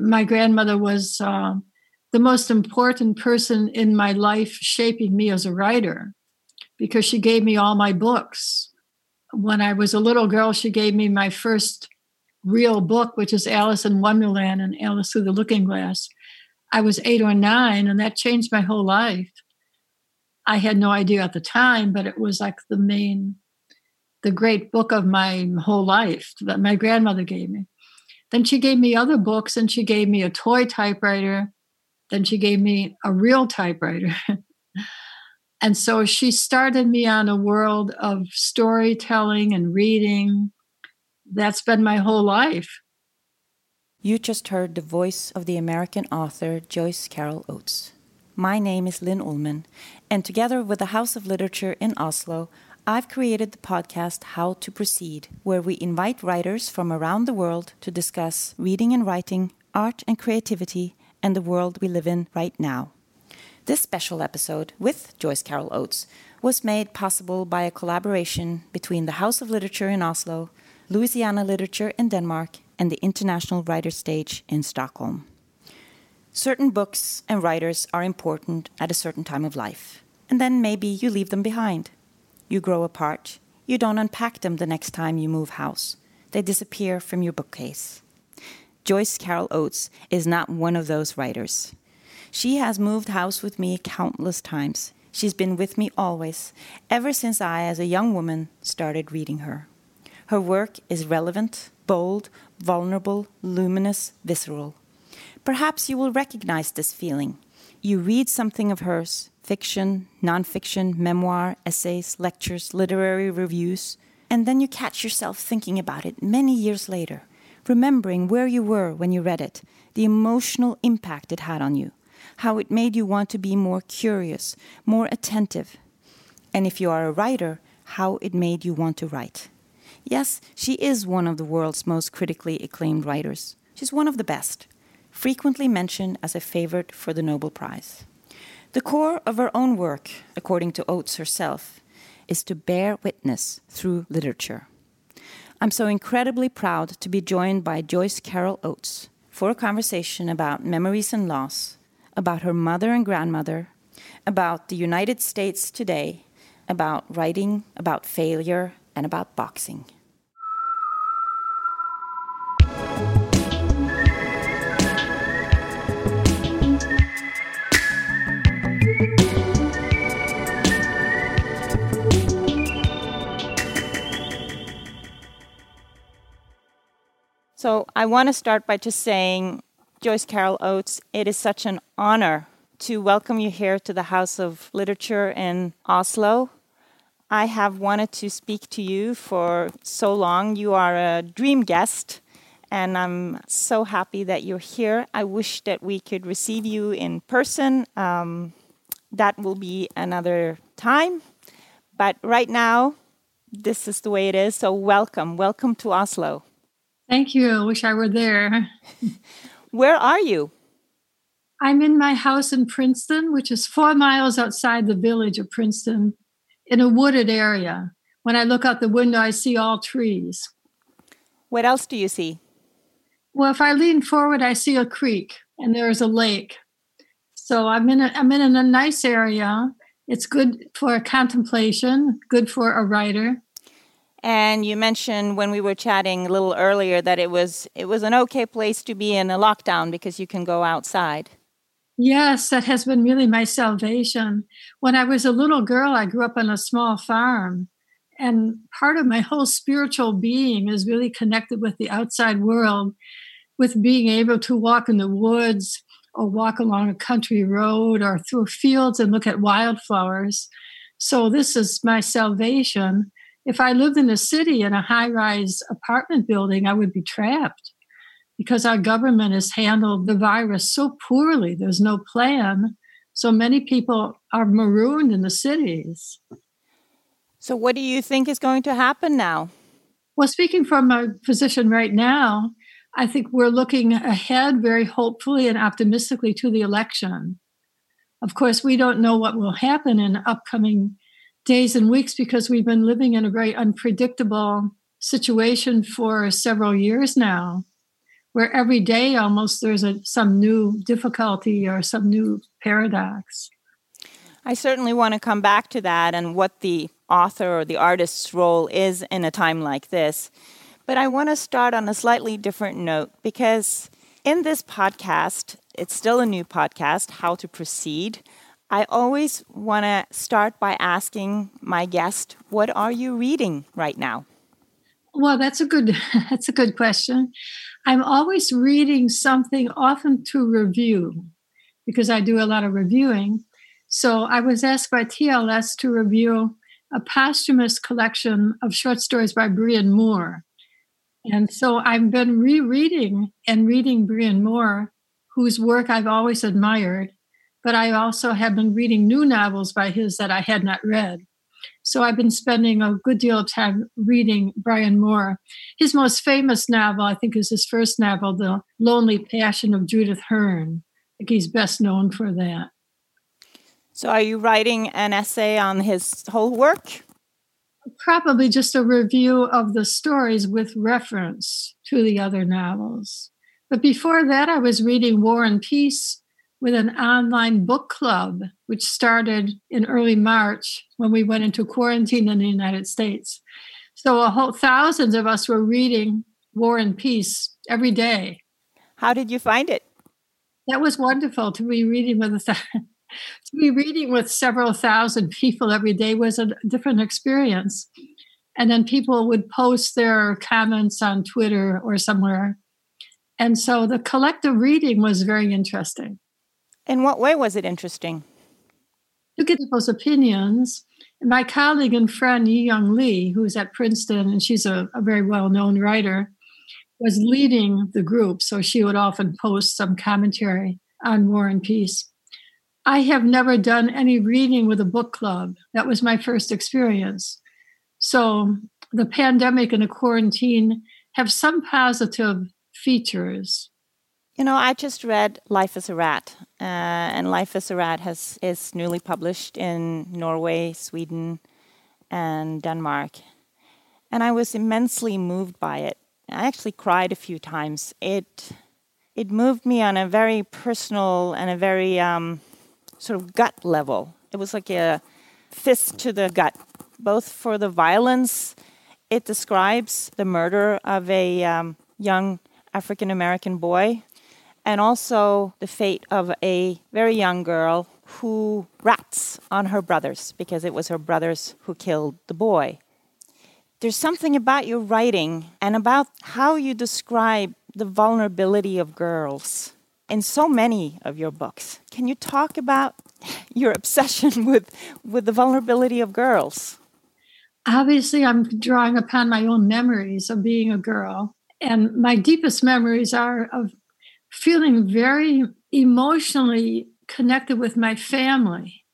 My grandmother was uh, the most important person in my life, shaping me as a writer, because she gave me all my books. When I was a little girl, she gave me my first real book, which is Alice in Wonderland and Alice Through the Looking Glass. I was eight or nine, and that changed my whole life. I had no idea at the time, but it was like the main, the great book of my whole life that my grandmother gave me. Then she gave me other books, and she gave me a toy typewriter. Then she gave me a real typewriter. and so she started me on a world of storytelling and reading. That's been my whole life. You just heard the voice of the American author Joyce Carol Oates. My name is Linn Ullmann, and together with the House of Literature in Oslo, I've created the podcast How to Proceed, where we invite writers from around the world to discuss reading and writing, art and creativity, and the world we live in right now. This special episode with Joyce Carol Oates was made possible by a collaboration between the House of Literature in Oslo, Louisiana Literature in Denmark, and the International Writers' Stage in Stockholm. Certain books and writers are important at a certain time of life, and then maybe you leave them behind. You grow apart. You don't unpack them the next time you move house. They disappear from your bookcase. Joyce Carol Oates is not one of those writers. She has moved house with me countless times. She's been with me always, ever since I, as a young woman, started reading her. Her work is relevant, bold, vulnerable, luminous, visceral. Perhaps you will recognize this feeling. You read something of hers fiction, nonfiction, memoir, essays, lectures, literary reviews and then you catch yourself thinking about it many years later, remembering where you were when you read it, the emotional impact it had on you, how it made you want to be more curious, more attentive. And if you are a writer, how it made you want to write. Yes, she is one of the world's most critically acclaimed writers. She's one of the best, frequently mentioned as a favorite for the Nobel Prize. The core of her own work, according to Oates herself, is to bear witness through literature. I'm so incredibly proud to be joined by Joyce Carol Oates for a conversation about memories and loss, about her mother and grandmother, about the United States today, about writing, about failure, and about boxing. So I want to start by just saying, Joyce Carol Oates, it is such an honor to welcome you here to the House of Literature in Oslo. I have wanted to speak to you for so long. You are a dream guest, and I'm so happy that you're here. I wish that we could receive you in person. Um, that will be another time. But right now, this is the way it is. So, welcome. Welcome to Oslo. Thank you. I wish I were there. Where are you? I'm in my house in Princeton, which is four miles outside the village of Princeton in a wooded area. When I look out the window, I see all trees. What else do you see? Well, if I lean forward, I see a creek and there's a lake. So I'm in a, I'm in a nice area. It's good for contemplation, good for a writer. And you mentioned when we were chatting a little earlier that it was it was an okay place to be in a lockdown because you can go outside. Yes, that has been really my salvation. When I was a little girl, I grew up on a small farm. And part of my whole spiritual being is really connected with the outside world, with being able to walk in the woods or walk along a country road or through fields and look at wildflowers. So, this is my salvation. If I lived in a city in a high rise apartment building, I would be trapped because our government has handled the virus so poorly. There's no plan. So many people are marooned in the cities. So, what do you think is going to happen now? Well, speaking from my position right now, I think we're looking ahead very hopefully and optimistically to the election. Of course, we don't know what will happen in upcoming days and weeks because we've been living in a very unpredictable situation for several years now where every day almost there's a, some new difficulty or some new paradox. I certainly want to come back to that and what the author or the artist's role is in a time like this. But I want to start on a slightly different note because in this podcast, it's still a new podcast, How to Proceed. I always want to start by asking my guest, what are you reading right now? Well, that's a good that's a good question. I'm always reading something often to review because I do a lot of reviewing. So I was asked by TLS to review a posthumous collection of short stories by Brian Moore. And so I've been rereading and reading Brian Moore, whose work I've always admired, but I also have been reading new novels by his that I had not read. So I've been spending a good deal of time reading Brian Moore. His most famous novel, I think, is his first novel, The Lonely Passion of Judith Hearne. I think he's best known for that. So, are you writing an essay on his whole work? Probably just a review of the stories with reference to the other novels. But before that, I was reading War and Peace with an online book club, which started in early March when we went into quarantine in the United States. So, a whole thousands of us were reading War and Peace every day. How did you find it? That was wonderful to be reading with a to be reading with several thousand people every day was a different experience. And then people would post their comments on Twitter or somewhere. And so the collective reading was very interesting. In what way was it interesting? To get people's opinions. My colleague and friend Yiyun Li, who's at Princeton, and she's a, a very well known writer, was leading the group. So she would often post some commentary on War and Peace. I have never done any reading with a book club. That was my first experience. So the pandemic and the quarantine have some positive features. You know, I just read Life as a Rat, uh, and Life as a Rat has is newly published in Norway, Sweden, and Denmark, and I was immensely moved by it. I actually cried a few times. It it moved me on a very personal and a very um, sort of gut level. It was like a fist to the gut, both for the violence. It describes the murder of a um, young African American boy, and also the fate of a very young girl who rats on her brothers because it was her brothers who killed the boy. There's something about your writing and about how you describe the vulnerability of girls in so many of your books. Can you talk about your obsession with with the vulnerability of girls? Obviously, I'm drawing upon my own memories of being a girl, and my deepest memories are of feeling very emotionally connected with my family.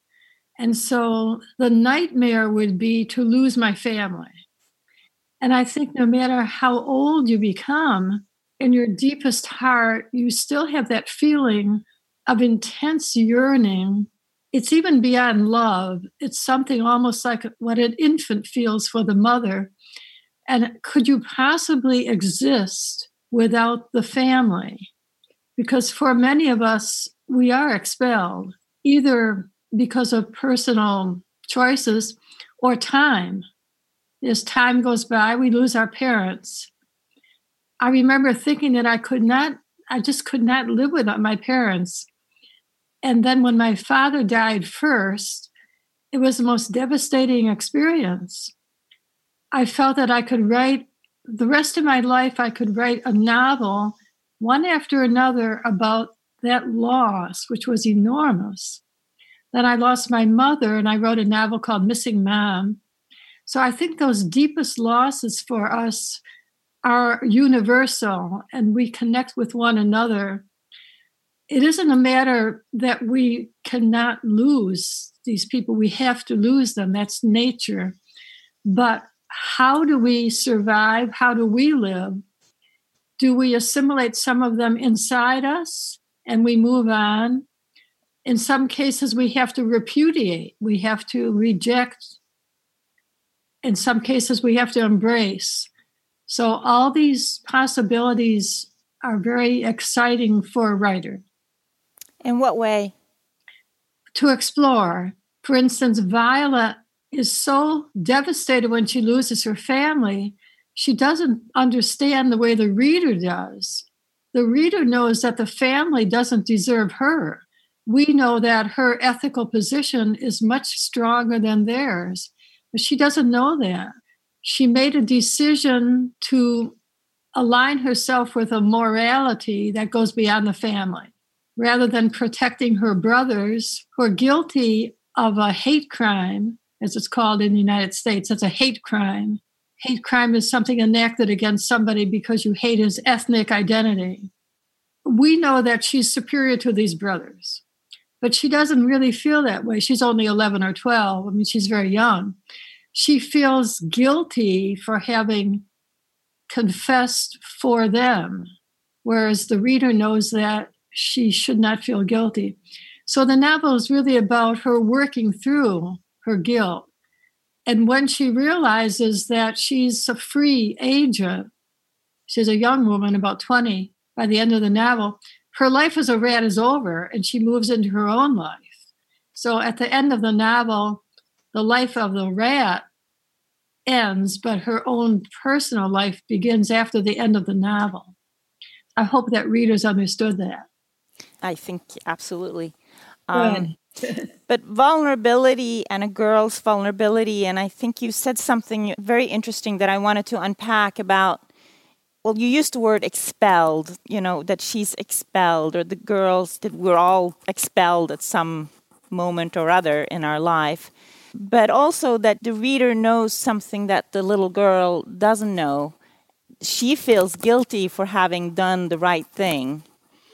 And so the nightmare would be to lose my family. And I think no matter how old you become, in your deepest heart, you still have that feeling of intense yearning. It's even beyond love. It's something almost like what an infant feels for the mother. And could you possibly exist without the family? Because for many of us, we are expelled, either because of personal choices or time. As time goes by, we lose our parents I remember thinking that I could not, I just could not live without my parents. And then when my father died first, it was the most devastating experience. I felt that I could write the rest of my life, I could write a novel, one after another, about that loss, which was enormous. Then I lost my mother, and I wrote a novel called Missing Mom. So I think those deepest losses for us are universal and we connect with one another, it isn't a matter that we cannot lose these people. We have to lose them. That's nature. But how do we survive? How do we live? Do we assimilate some of them inside us and we move on? In some cases, we have to repudiate, we have to reject. In some cases, we have to embrace. So all these possibilities are very exciting for a writer. In what way? To explore. For instance, Violet is so devastated when she loses her family, she doesn't understand the way the reader does. The reader knows that the family doesn't deserve her. We know that her ethical position is much stronger than theirs, but she doesn't know that. She made a decision to align herself with a morality that goes beyond the family rather than protecting her brothers who are guilty of a hate crime, as it's called in the United States. That's a hate crime. Hate crime is something enacted against somebody because you hate his ethnic identity. We know that she's superior to these brothers, but she doesn't really feel that way. She's only 11 or 12. I mean, she's very young. She feels guilty for having confessed for them, whereas the reader knows that she should not feel guilty. So the novel is really about her working through her guilt. And when she realizes that she's a free agent, she's a young woman, about 20, by the end of the novel, her life as a rat is over and she moves into her own life. So at the end of the novel, the life of the rat ends, but her own personal life begins after the end of the novel. I hope that readers understood that. I think absolutely. Um, but vulnerability and a girl's vulnerability, and I think you said something very interesting that I wanted to unpack about. Well, you used the word expelled, you know, that she's expelled, or the girls that we're all expelled at some moment or other in our life but also that the reader knows something that the little girl doesn't know. She feels guilty for having done the right thing,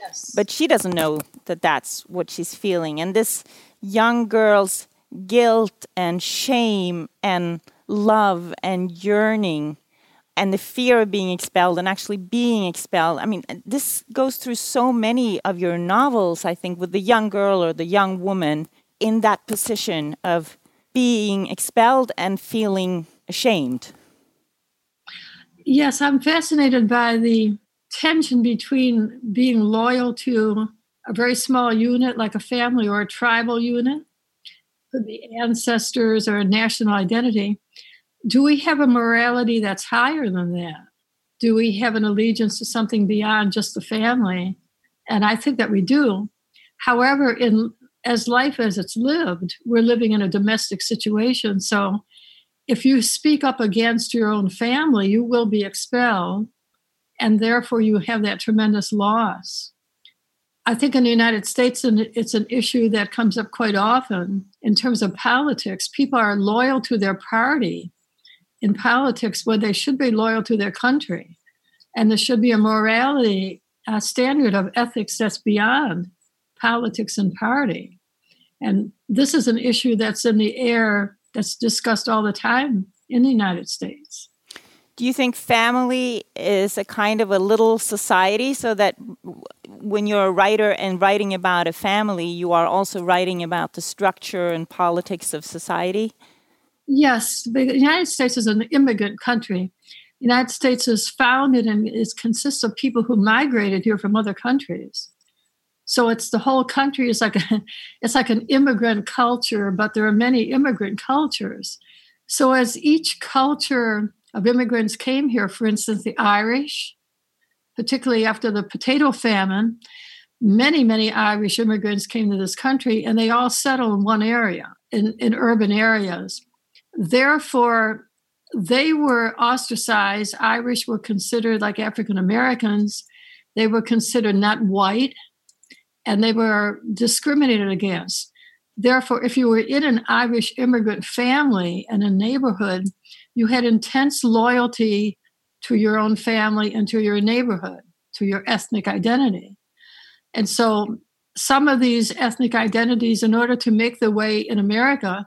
yes. but she doesn't know that that's what she's feeling. And this young girl's guilt and shame and love and yearning and the fear of being expelled and actually being expelled. I mean, this goes through so many of your novels, I think, with the young girl or the young woman in that position of being expelled and feeling ashamed. Yes, I'm fascinated by the tension between being loyal to a very small unit like a family or a tribal unit, could be ancestors or a national identity. Do we have a morality that's higher than that? Do we have an allegiance to something beyond just the family? And I think that we do. However, in as life as it's lived, we're living in a domestic situation. So if you speak up against your own family, you will be expelled. And therefore, you have that tremendous loss. I think in the United States, it's an issue that comes up quite often in terms of politics. People are loyal to their party in politics where they should be loyal to their country. And there should be a morality, a standard of ethics that's beyond politics and party. And this is an issue that's in the air that's discussed all the time in the United States. Do you think family is a kind of a little society so that when you're a writer and writing about a family, you are also writing about the structure and politics of society? Yes, the United States is an immigrant country. The United States is founded and it consists of people who migrated here from other countries. So it's the whole country is like a, it's like an immigrant culture, but there are many immigrant cultures. So as each culture of immigrants came here, for instance, the Irish, particularly after the potato famine, many, many Irish immigrants came to this country and they all settled in one area, in, in urban areas. Therefore, they were ostracized. Irish were considered like African Americans. They were considered not white and they were discriminated against. Therefore, if you were in an Irish immigrant family and a neighborhood, you had intense loyalty to your own family and to your neighborhood, to your ethnic identity. And so, some of these ethnic identities, in order to make their way in America,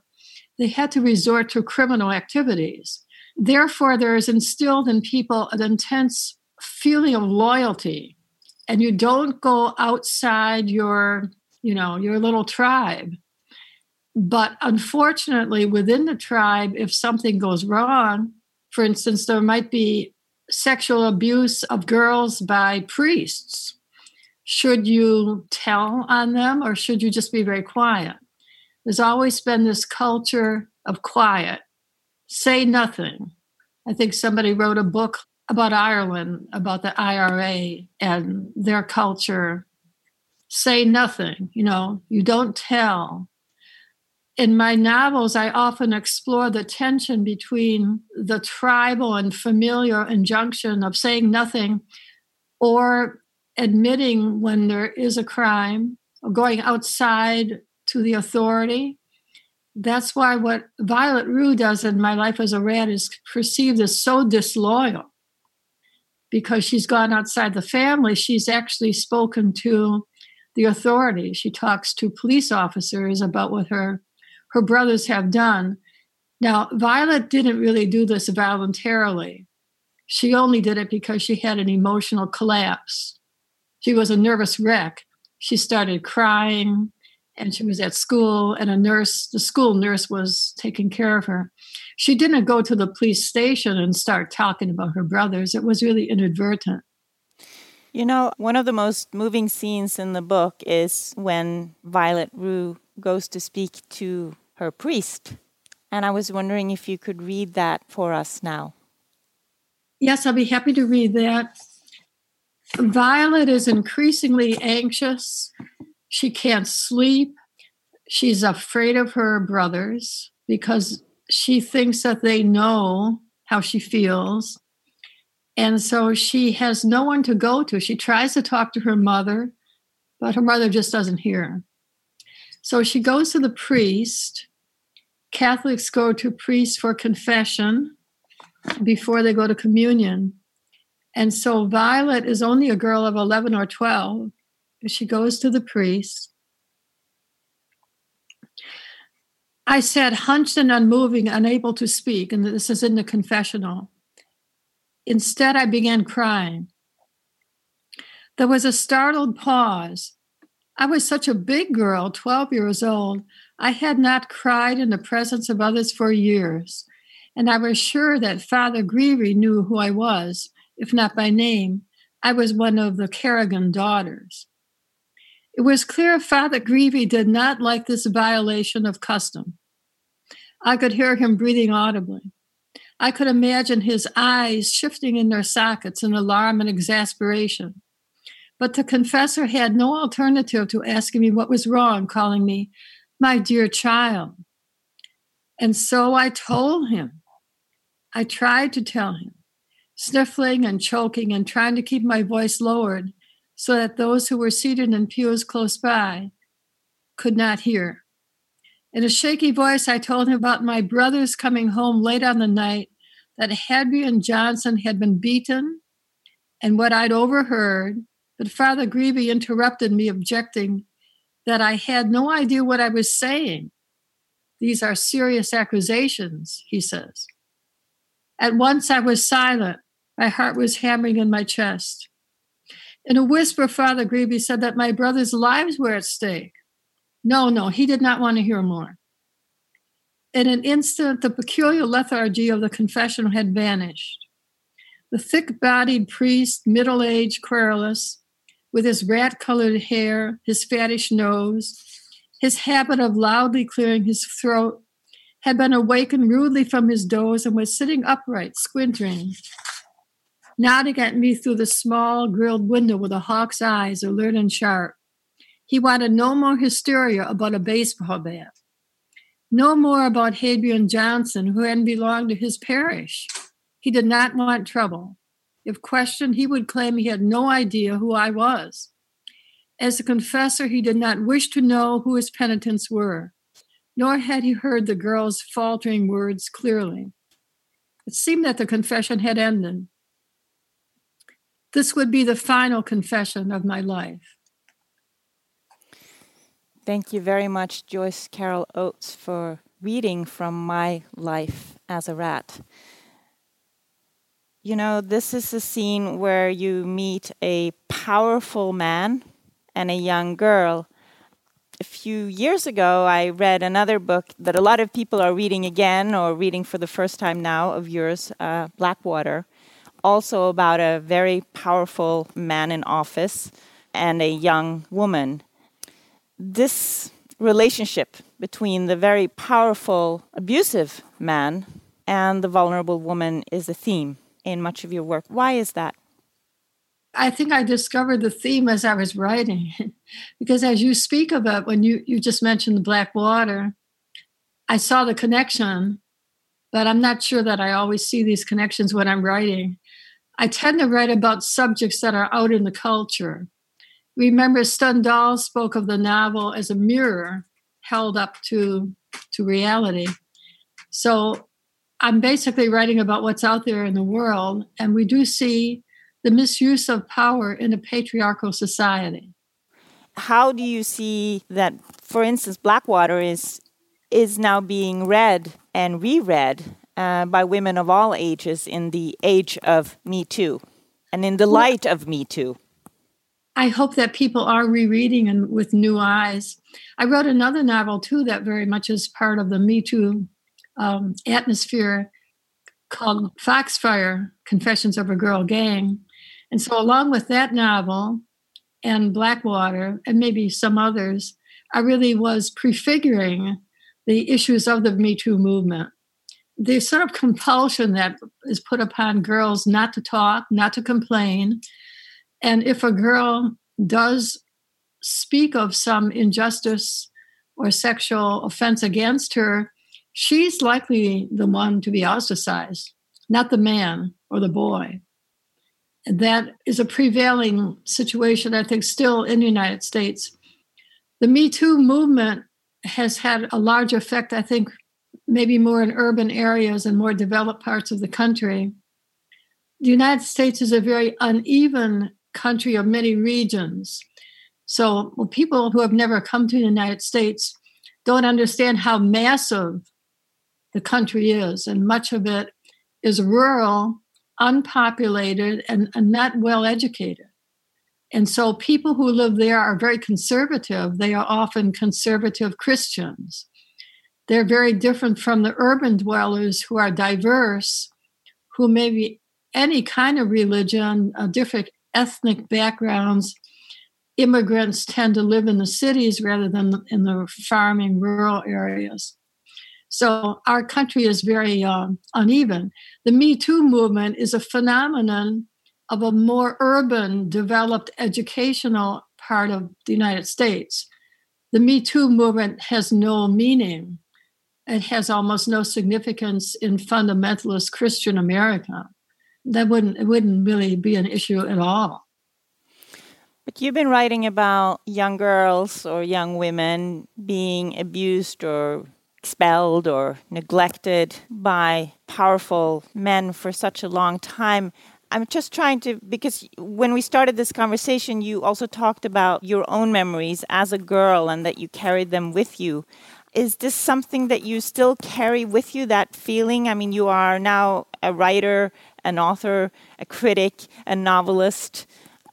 they had to resort to criminal activities. Therefore, there is instilled in people an intense feeling of loyalty and you don't go outside your you know your little tribe but unfortunately within the tribe if something goes wrong for instance there might be sexual abuse of girls by priests. Should you tell on them or should you just be very quiet? There's always been this culture of quiet. Say nothing. I think somebody wrote a book about Ireland, about the IRA and their culture. Say nothing, you know, you don't tell. In my novels, I often explore the tension between the tribal and familiar injunction of saying nothing or admitting when there is a crime or going outside to the authority. That's why what Violet Rue does in My Life as a Rat is perceived as so disloyal because she's gone outside the family. She's actually spoken to the authority. She talks to police officers about what her her brothers have done. Now, Violet didn't really do this voluntarily. She only did it because she had an emotional collapse. She was a nervous wreck. She started crying and she was at school and a nurse the school nurse was taking care of her she didn't go to the police station and start talking about her brothers it was really inadvertent you know one of the most moving scenes in the book is when violet rue goes to speak to her priest and i was wondering if you could read that for us now yes i'll be happy to read that violet is increasingly anxious she can't sleep. She's afraid of her brothers because she thinks that they know how she feels. And so she has no one to go to. She tries to talk to her mother, but her mother just doesn't hear. So she goes to the priest. Catholics go to priest for confession before they go to communion. And so Violet is only a girl of 11 or 12 she goes to the priest. I sat hunched and unmoving, unable to speak, and this is in the confessional. Instead, I began crying. There was a startled pause. I was such a big girl, 12 years old. I had not cried in the presence of others for years, and I was sure that Father Greevy knew who I was, if not by name. I was one of the Kerrigan daughters. It was clear Father Greevy did not like this violation of custom. I could hear him breathing audibly. I could imagine his eyes shifting in their sockets in alarm and exasperation. But the confessor had no alternative to asking me what was wrong, calling me, my dear child. And so I told him. I tried to tell him, sniffling and choking and trying to keep my voice lowered so that those who were seated in pews close by could not hear. In a shaky voice, I told him about my brothers coming home late on the night, that Hadrian Johnson had been beaten, and what I'd overheard. But Father Greevy interrupted me, objecting that I had no idea what I was saying. These are serious accusations, he says. At once I was silent. My heart was hammering in my chest. In a whisper, Father Greevy said that my brother's lives were at stake. No, no, he did not want to hear more. In an instant, the peculiar lethargy of the confessional had vanished. The thick bodied priest, middle aged, querulous, with his rat colored hair, his fattish nose, his habit of loudly clearing his throat, had been awakened rudely from his doze and was sitting upright, squinting, nodding at me through the small grilled window with a hawk's eyes, alert and sharp. He wanted no more hysteria about a baseball bat, no more about Hadrian Johnson, who hadn't belonged to his parish. He did not want trouble. If questioned, he would claim he had no idea who I was. As a confessor, he did not wish to know who his penitents were, nor had he heard the girl's faltering words clearly. It seemed that the confession had ended. This would be the final confession of my life. Thank you very much, Joyce Carol Oates, for reading from my life as a rat. You know, this is a scene where you meet a powerful man and a young girl. A few years ago, I read another book that a lot of people are reading again or reading for the first time now of yours, uh, Blackwater also about a very powerful man in office and a young woman. This relationship between the very powerful, abusive man and the vulnerable woman is a theme in much of your work. Why is that? I think I discovered the theme as I was writing, because as you speak of it, when you, you just mentioned the black water, I saw the connection, but I'm not sure that I always see these connections when I'm writing. I tend to write about subjects that are out in the culture. Remember, Stendhal spoke of the novel as a mirror held up to, to reality. So I'm basically writing about what's out there in the world, and we do see the misuse of power in a patriarchal society. How do you see that, for instance, Blackwater is is now being read and reread uh, by women of all ages in the age of Me Too and in the light of Me Too? I hope that people are rereading and with new eyes. I wrote another novel too that very much is part of the Me Too um, atmosphere called Foxfire Confessions of a Girl Gang. And so, along with that novel and Blackwater, and maybe some others, I really was prefiguring the issues of the Me Too movement. The sort of compulsion that is put upon girls not to talk, not to complain. And if a girl does speak of some injustice or sexual offense against her, she's likely the one to be ostracized, not the man or the boy. And that is a prevailing situation, I think, still in the United States. The Me Too movement has had a large effect, I think, maybe more in urban areas and more developed parts of the country. The United States is a very uneven country of many regions. So well, people who have never come to the United States don't understand how massive the country is, and much of it is rural, unpopulated, and, and not well educated. And so people who live there are very conservative. They are often conservative Christians. They're very different from the urban dwellers who are diverse, who may be any kind of religion, uh, different ethnic backgrounds. Immigrants tend to live in the cities rather than in the farming rural areas. So our country is very uh, uneven. The Me Too movement is a phenomenon of a more urban, developed educational part of the United States. The Me Too movement has no meaning. It has almost no significance in fundamentalist Christian America. That wouldn't it wouldn't really be an issue at all. But you've been writing about young girls or young women being abused or expelled or neglected by powerful men for such a long time. I'm just trying to, because when we started this conversation, you also talked about your own memories as a girl and that you carried them with you. Is this something that you still carry with you, that feeling? I mean, you are now a writer, an author, a critic, a novelist,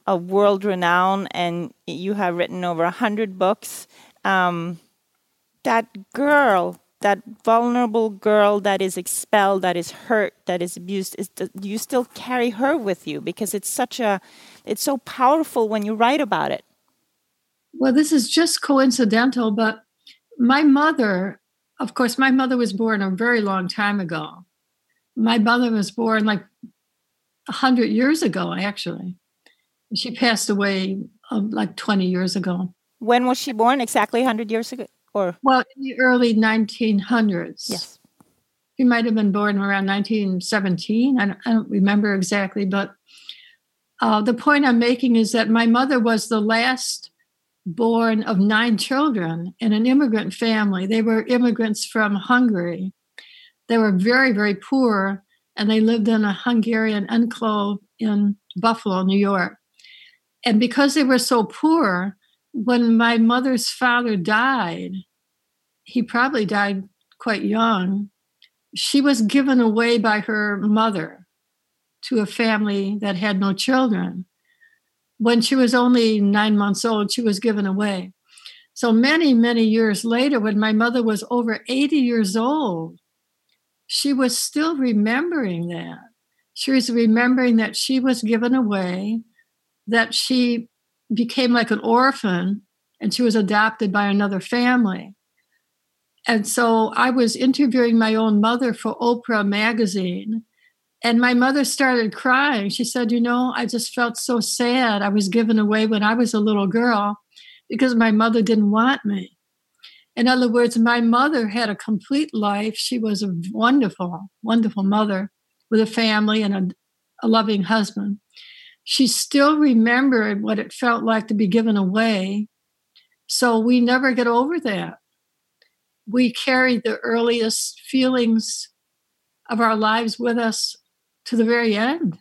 a world renowned, and you have written over a hundred books. Um, that girl that vulnerable girl that is expelled, that is hurt, that is abused, is you still carry her with you because it's such a, it's so powerful when you write about it. Well, this is just coincidental, but my mother, of course, my mother was born a very long time ago. My mother was born like a hundred years ago, actually. She passed away um, like 20 years ago. When was she born? Exactly 100 years ago? Or well, in the early 1900s. Yes. He might have been born around 1917. I don't, I don't remember exactly, but uh, the point I'm making is that my mother was the last born of nine children in an immigrant family. They were immigrants from Hungary. They were very, very poor, and they lived in a Hungarian enclave in Buffalo, New York. And because they were so poor, when my mother's father died, he probably died quite young. She was given away by her mother to a family that had no children. When she was only nine months old, she was given away. So many, many years later, when my mother was over 80 years old, she was still remembering that. She was remembering that she was given away, that she became like an orphan, and she was adopted by another family. And so I was interviewing my own mother for Oprah magazine. And my mother started crying. She said, You know, I just felt so sad. I was given away when I was a little girl because my mother didn't want me. In other words, my mother had a complete life. She was a wonderful, wonderful mother with a family and a, a loving husband. She still remembered what it felt like to be given away. So we never get over that. We carry the earliest feelings of our lives with us to the very end.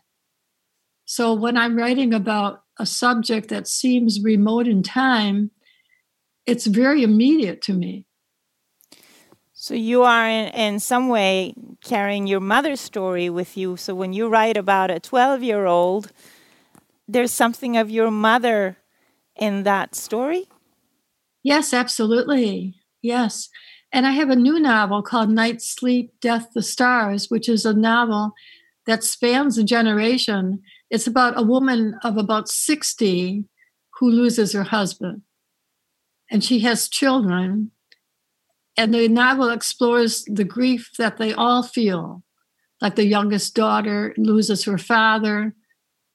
So when I'm writing about a subject that seems remote in time, it's very immediate to me. So you are in, in some way carrying your mother's story with you. So when you write about a 12 year old, there's something of your mother in that story? Yes, absolutely. Yes. And I have a new novel called Night Sleep, Death, the Stars, which is a novel that spans a generation. It's about a woman of about 60 who loses her husband and she has children. And the novel explores the grief that they all feel. Like the youngest daughter loses her father,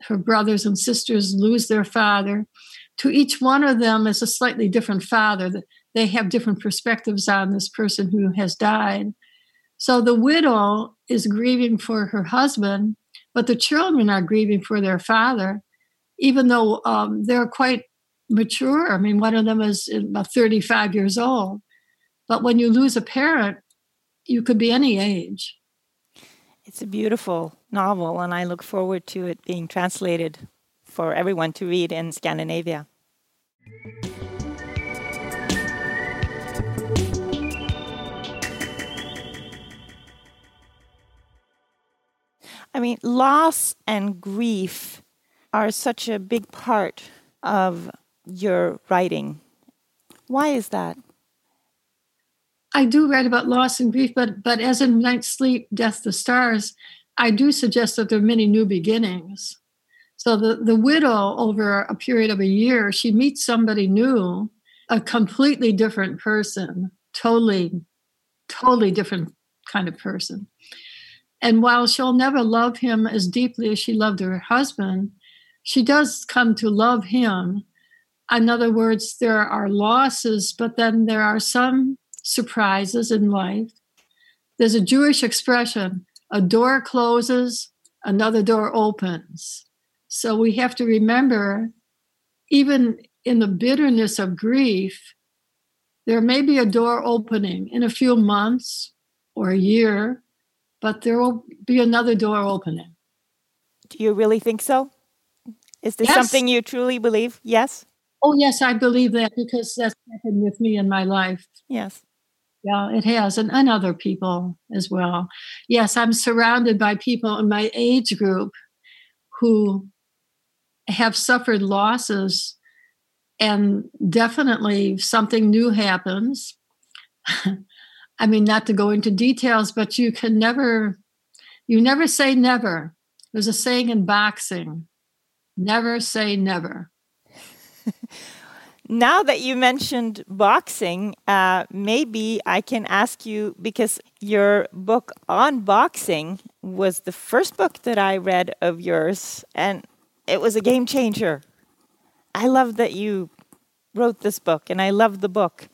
her brothers and sisters lose their father. To each one of them is a slightly different father. They have different perspectives on this person who has died. So the widow is grieving for her husband, but the children are grieving for their father, even though um, they're quite mature. I mean, one of them is about 35 years old. But when you lose a parent, you could be any age. It's a beautiful novel, and I look forward to it being translated for everyone to read in Scandinavia. I mean, loss and grief are such a big part of your writing. Why is that? I do write about loss and grief, but but as in Night Sleep, Death, the Stars, I do suggest that there are many new beginnings. So the, the widow, over a period of a year, she meets somebody new, a completely different person, totally, totally different kind of person. And while she'll never love him as deeply as she loved her husband, she does come to love him in other words, there are losses, but then there are some surprises in life. There's a Jewish expression a door closes, another door opens. So we have to remember, even in the bitterness of grief, there may be a door opening in a few months or a year, but there will be another door opening. Do you really think so? Is this yes. something you truly believe? Yes. Oh, yes, I believe that because that's happened with me in my life. Yes. Yeah, it has, and, and other people as well. Yes, I'm surrounded by people in my age group who have suffered losses, and definitely something new happens. I mean, not to go into details, but you can never, you never say never. There's a saying in boxing never say never. Now that you mentioned boxing, uh, maybe I can ask you because your book on boxing was the first book that I read of yours, and it was a game changer. I love that you wrote this book, and I love the book.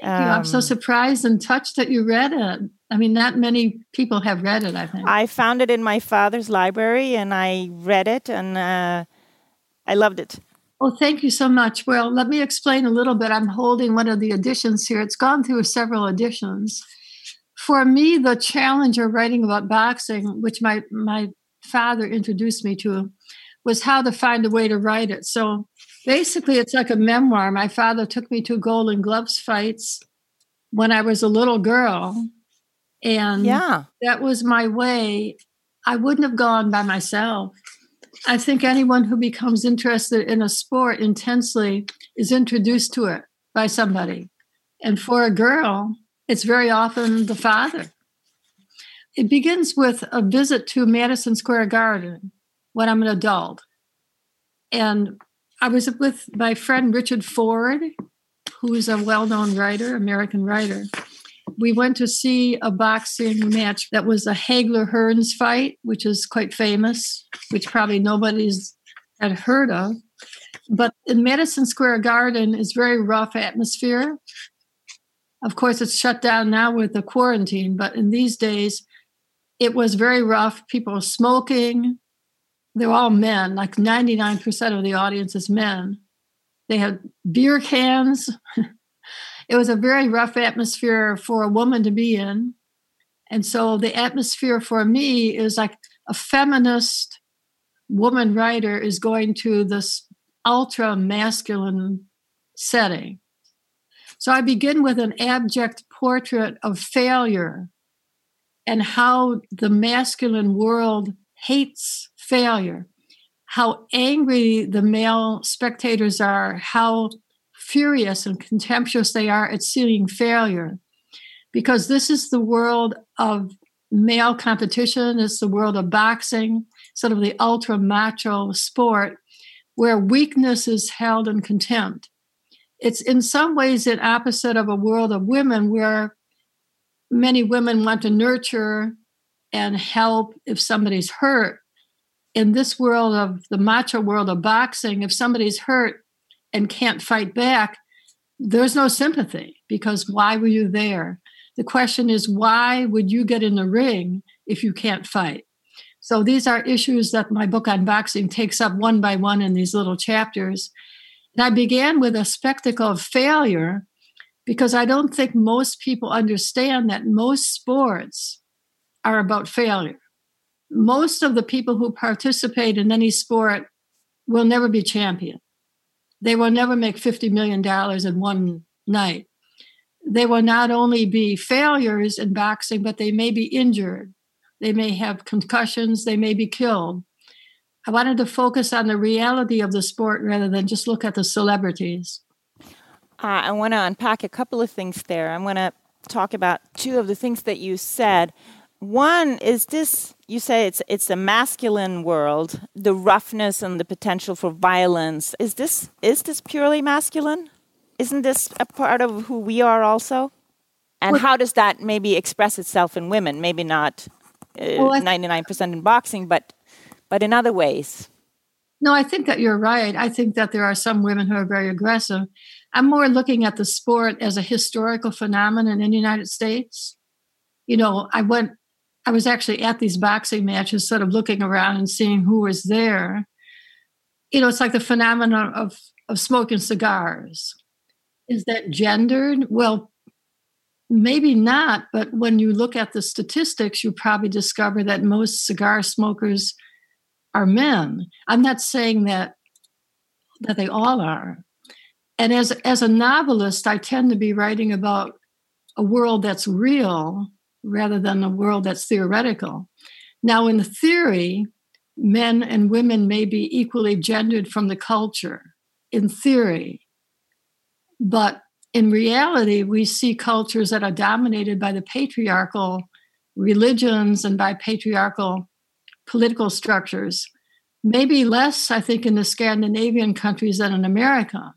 Thank um, you. I'm so um, surprised and touched that you read it. I mean, not many people have read it, I think. I found it in my father's library and I read it and uh, I loved it. Oh, thank you so much. Well, let me explain a little bit. I'm holding one of the editions here. It's gone through several editions. For me, the challenge of writing about boxing, which my my father introduced me to, was how to find a way to write it. So basically, it's like a memoir. My father took me to Golden Gloves fights when I was a little girl, and yeah, that was my way. I wouldn't have gone by myself. I think anyone who becomes interested in a sport intensely is introduced to it by somebody. And for a girl, it's very often the father. it begins with a visit to Madison Square Garden when I'm an adult. And I was with my friend Richard Ford, who's a well known writer, American writer. We went to see a boxing match that was a Hagler Hearns fight, which is quite famous, which probably nobody's had heard of. But in Madison Square Garden is very rough atmosphere. Of course, it's shut down now with the quarantine, but in these days, it was very rough. People were smoking. They're all men, like 99% of the audience is men. They had beer cans. it was a very rough atmosphere for a woman to be in. And so the atmosphere for me is like a feminist woman writer is going to this ultra masculine setting. So I begin with an abject portrait of failure and how the masculine world hates failure, how angry the male spectators are, how furious and contemptuous they are at seeing failure. Because this is the world of male competition, it's the world of boxing, sort of the ultra macho sport, where weakness is held in contempt. It's in some ways an opposite of a world of women where many women want to nurture and help if somebody's hurt. In this world of the macho world of boxing, if somebody's hurt and can't fight back, there's no sympathy because why were you there? The question is, why would you get in the ring if you can't fight? So these are issues that my book on boxing takes up one by one in these little chapters. And I began with a spectacle of failure because I don't think most people understand that most sports are about failure. Most of the people who participate in any sport will never be champion. They will never make $50 million in one night. They will not only be failures in boxing, but they may be injured. They may have concussions. They may be killed. I wanted to focus on the reality of the sport rather than just look at the celebrities. Uh, I want to unpack a couple of things there. I'm going to talk about two of the things that you said. One is this you say it's it's a masculine world, the roughness and the potential for violence. Is this is this purely masculine? Isn't this a part of who we are also? And well, how does that maybe express itself in women? Maybe not uh, well, 99% in boxing, but but in other ways. No, I think that you're right. I think that there are some women who are very aggressive. I'm more looking at the sport as a historical phenomenon in the United States. You know, I went, I was actually at these boxing matches, sort of looking around and seeing who was there. You know, it's like the phenomenon of, of smoking cigars. Is that gendered? Well, maybe not, but when you look at the statistics, you probably discover that most cigar smokers are men. I'm not saying that that they all are, and as as a novelist i tend to be writing about a world that's real rather than a world that's theoretical. Now in theory men and women may be equally gendered from the culture in theory. But in reality we see cultures that are dominated by the patriarchal religions and by patriarchal political structures maybe less i think in the scandinavian countries than in america.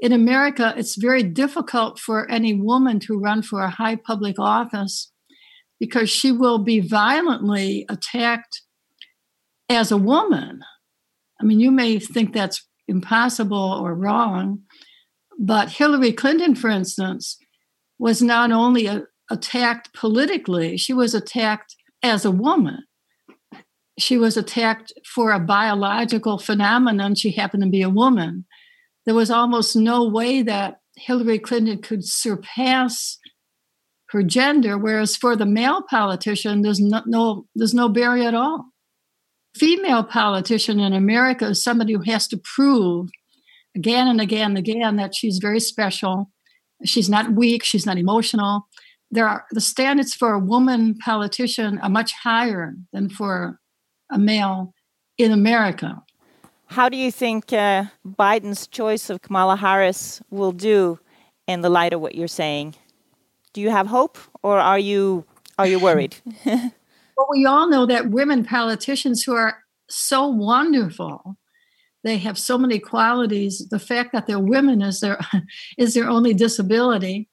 In America, it's very difficult for any woman to run for a high public office because she will be violently attacked as a woman. I mean, you may think that's impossible or wrong, but Hillary Clinton, for instance, was not only a, attacked politically, she was attacked as a woman. She was attacked for a biological phenomenon. She happened to be a woman there was almost no way that Hillary Clinton could surpass her gender, whereas for the male politician, there's no, no there's no barrier at all. Female politician in America is somebody who has to prove again and again and again that she's very special. She's not weak. She's not emotional. There are the standards for a woman politician are much higher than for a male in America. How do you think uh, Biden's choice of Kamala Harris will do in the light of what you're saying? Do you have hope, or are you are you worried? But we all know that women politicians who are so wonderful, they have so many qualities. The fact that they're women is their is their only disability.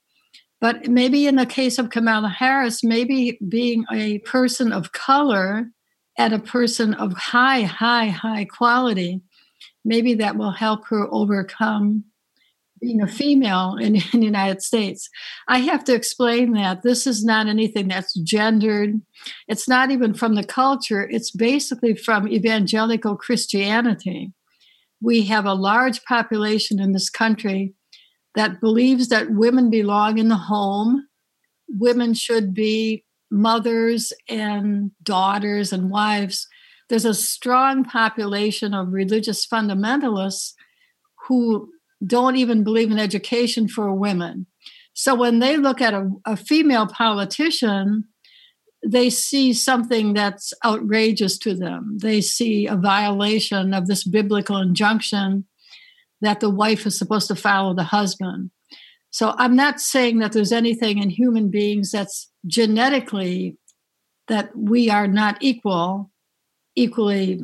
But maybe in the case of Kamala Harris, maybe being a person of color and a person of high, high, high quality, maybe that will help her overcome being a female in, in, the United States. I have to explain that this is not anything that's gendered. It's not even from the culture, it's basically from evangelical Christianity. We have a large population in this country that believes that women belong in the home. Women should be mothers and daughters and wives. There's a strong population of religious fundamentalists who don't even believe in education for women. So when they look at a, a female politician, they see something that's outrageous to them. They see a violation of this biblical injunction that the wife is supposed to follow the husband. So I'm not saying that there's anything in human beings that's genetically that we are not equal, equally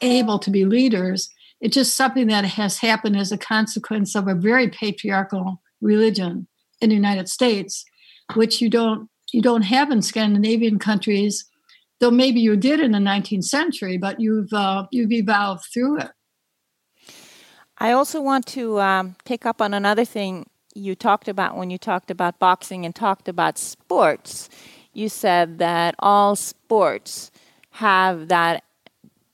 able to be leaders. It's just something that has happened as a consequence of a very patriarchal religion in the United States, which you don't you don't have in Scandinavian countries. Though maybe you did in the 19th century, but you've uh, you've evolved through it. I also want to um, pick up on another thing you talked about when you talked about boxing and talked about sports. You said that all sports have that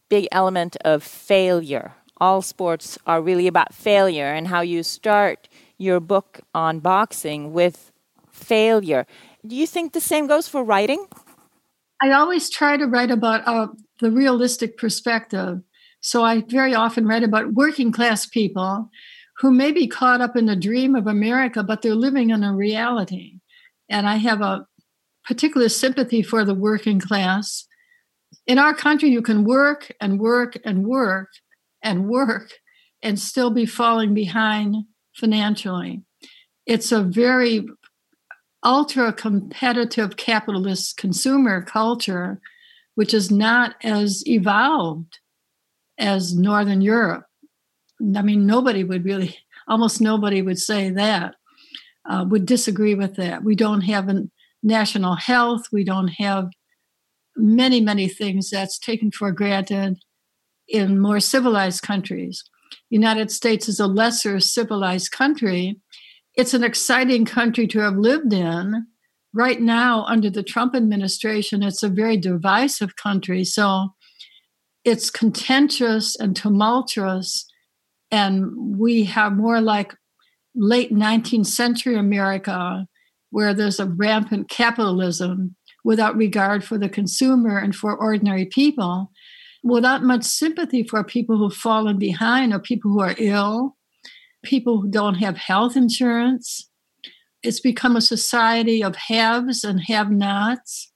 big element of failure all sports are really about failure and how you start your book on boxing with failure. Do you think the same goes for writing? I always try to write about uh, the realistic perspective. So I very often write about working class people who may be caught up in the dream of America, but they're living in a reality. And I have a particular sympathy for the working class. In our country, you can work and work and work and work and still be falling behind financially. It's a very ultra competitive capitalist consumer culture, which is not as evolved as Northern Europe. I mean, nobody would really, almost nobody would say that, uh, would disagree with that. We don't have a national health, we don't have many, many things that's taken for granted in more civilized countries. United States is a lesser civilized country. It's an exciting country to have lived in. Right now, under the Trump administration, it's a very divisive country. So it's contentious and tumultuous. And we have more like late 19th century America, where there's a rampant capitalism without regard for the consumer and for ordinary people without much sympathy for people who've fallen behind or people who are ill, people who don't have health insurance. It's become a society of haves and have nots.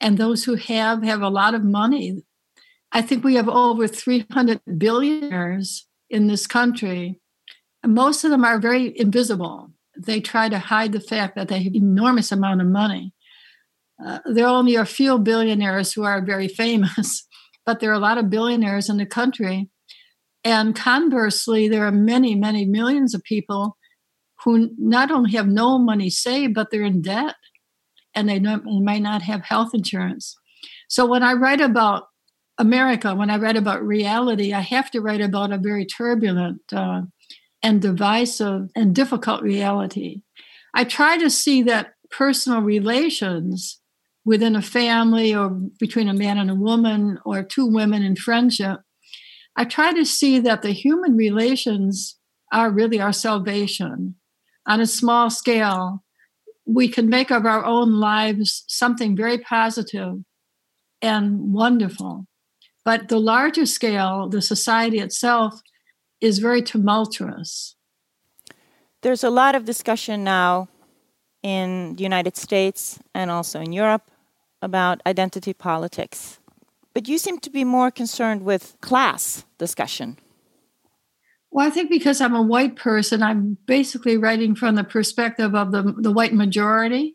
And those who have have a lot of money. I think we have over 300 billionaires in this country. And most of them are very invisible. They try to hide the fact that they have enormous amount of money. Uh, there are only a few billionaires who are very famous but there are a lot of billionaires in the country. And conversely, there are many, many millions of people who not only have no money saved, but they're in debt and they, might not have health insurance. So when I write about America, when I write about reality, I have to write about a very turbulent uh, and divisive and difficult reality. I try to see that personal relations within a family or between a man and a woman or two women in friendship, I try to see that the human relations are really our salvation. On a small scale, we can make of our own lives something very positive and wonderful. But the larger scale, the society itself, is very tumultuous. There's a lot of discussion now in the United States and also in Europe about identity politics. But you seem to be more concerned with class discussion. Well, I think because I'm a white person, I'm basically writing from the perspective of the, the white majority.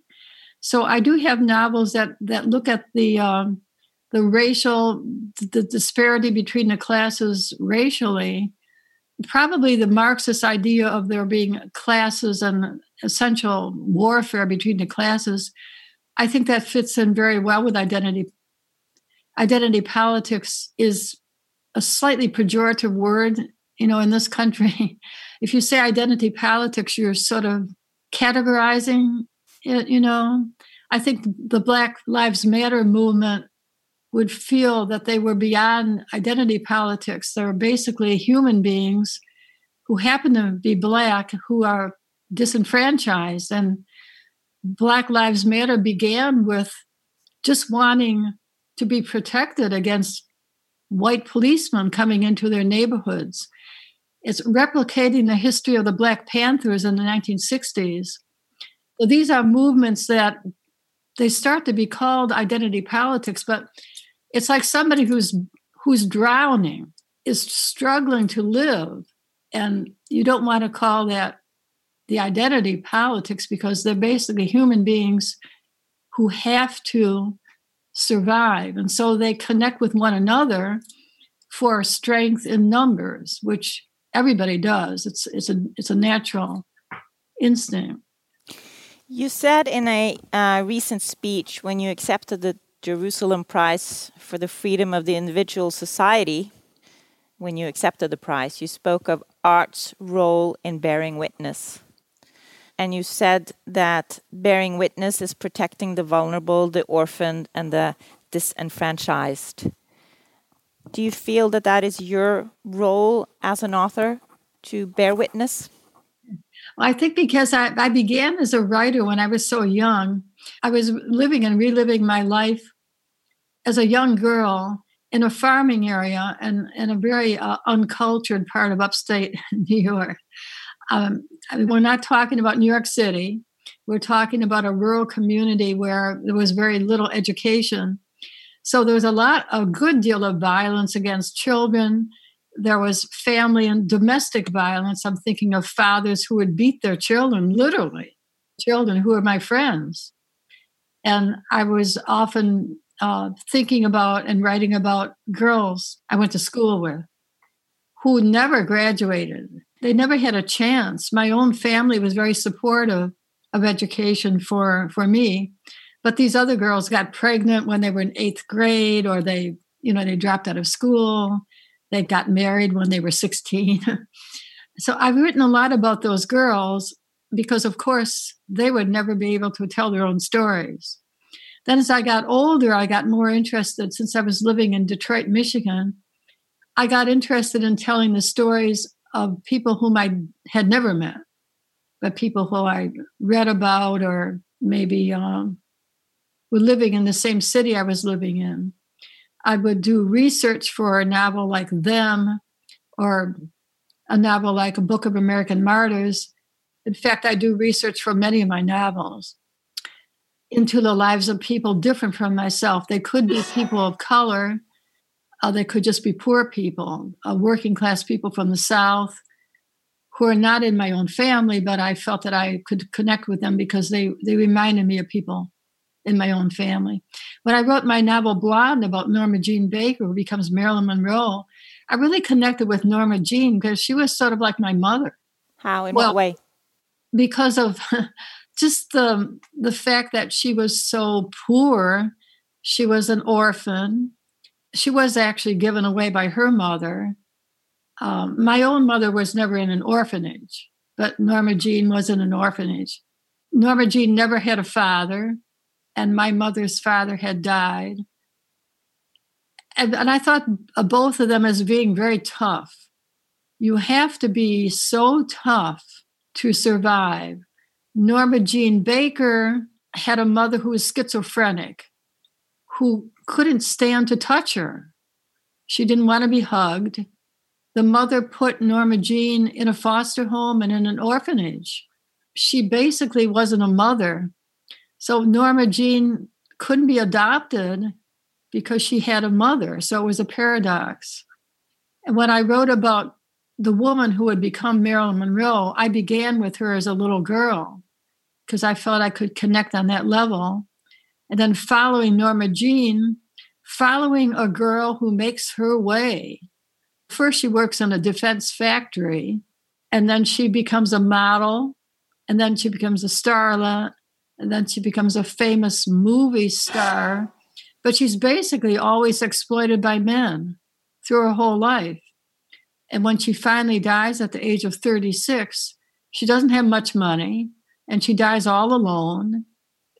So I do have novels that that look at the um, the racial the disparity between the classes racially. Probably the Marxist idea of there being classes and essential warfare between the classes. I think that fits in very well with identity. Identity politics is a slightly pejorative word, you know, in this country. If you say identity politics, you're sort of categorizing it, you know. I think the Black Lives Matter movement would feel that they were beyond identity politics. They're basically human beings who happen to be Black who are disenfranchised. And Black Lives Matter began with just wanting to be protected against white policemen coming into their neighborhoods. It's replicating the history of the Black Panthers in the 1960s. So these are movements that they start to be called identity politics, but it's like somebody who's who's drowning is struggling to live, and you don't want to call that the identity politics because they're basically human beings who have to survive, and so they connect with one another for strength in numbers, which everybody does. It's it's a it's a natural instinct. You said in a uh, recent speech when you accepted the Jerusalem Prize for the Freedom of the Individual Society, when you accepted the prize, you spoke of art's role in bearing witness. And you said that bearing witness is protecting the vulnerable, the orphaned, and the disenfranchised. Do you feel that that is your role as an author to bear witness? I think because I, I began as a writer when I was so young, I was living and reliving my life as a young girl in a farming area and in a very uh, uncultured part of upstate New York. Um, I mean, we're not talking about New York City. We're talking about a rural community where there was very little education. So there was a lot, a good deal of violence against children, there was family and domestic violence. I'm thinking of fathers who would beat their children, literally, children who are my friends. And I was often uh, thinking about and writing about girls I went to school with who never graduated. They never had a chance. My own family was very supportive of education for, for me. But these other girls got pregnant when they were in eighth grade or they, you know, they dropped out of school they got married when they were 16. so I've written a lot about those girls because, of course, they would never be able to tell their own stories. Then, as I got older, I got more interested since I was living in Detroit, Michigan. I got interested in telling the stories of people whom I had never met, but people who I read about or maybe um, were living in the same city I was living in. I would do research for a novel like Them or a novel like A Book of American Martyrs. In fact, I do research for many of my novels into the lives of people different from myself. They could be people of color, uh, they could just be poor people, uh, working class people from the South who are not in my own family, but I felt that I could connect with them because they, they reminded me of people in my own family. When I wrote my novel Blonde about Norma Jean Baker, who becomes Marilyn Monroe, I really connected with Norma Jean because she was sort of like my mother. How? In well, what way? Because of just the the fact that she was so poor. She was an orphan. She was actually given away by her mother. Um, my own mother was never in an orphanage, but Norma Jean was in an orphanage. Norma Jean never had a father and my mother's father had died. And, and I thought of both of them as being very tough. You have to be so tough to survive. Norma Jean Baker had a mother who was schizophrenic, who couldn't stand to touch her. She didn't want to be hugged. The mother put Norma Jean in a foster home and in an orphanage. She basically wasn't a mother. So Norma Jean couldn't be adopted because she had a mother. So it was a paradox. And when I wrote about the woman who would become Marilyn Monroe, I began with her as a little girl. because I felt I could connect on that level. And then following Norma Jean, following a girl who makes her way. First, she works in a defense factory, and then she becomes a model, and then she becomes a starlet, and then she becomes a famous movie star. But she's basically always exploited by men through her whole life. And when she finally dies at the age of 36, she doesn't have much money and she dies all alone.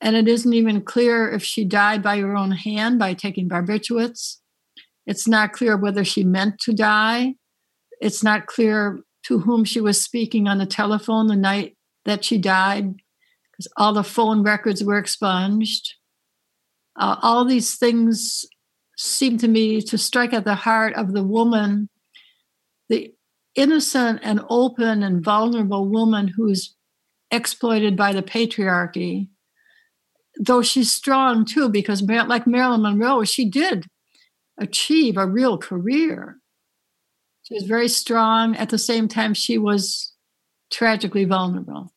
And it isn't even clear if she died by her own hand by taking barbiturates. It's not clear whether she meant to die. It's not clear to whom she was speaking on the telephone the night that she died, because all the phone records were expunged. Uh, all these things seem to me to strike at the heart of the woman, the innocent and open and vulnerable woman who's exploited by the patriarchy. Though she's strong too, because like Marilyn Monroe, she did achieve a real career. She was very strong. At the same time, she was tragically vulnerable.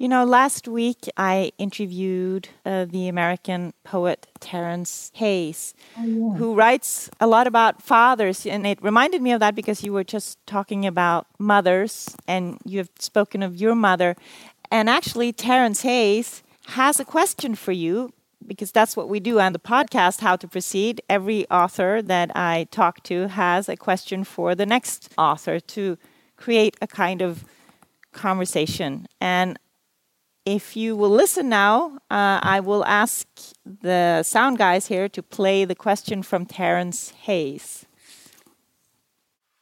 You know, last week I interviewed uh, the American poet Terence Hayes, oh, yeah. who writes a lot about fathers. And it reminded me of that because you were just talking about mothers and you have spoken of your mother. And actually, Terence Hayes has a question for you because that's what we do on the podcast, How to Proceed. Every author that I talk to has a question for the next author to create a kind of conversation. And if you will listen now, uh, I will ask the sound guys here to play the question from Terence Hayes.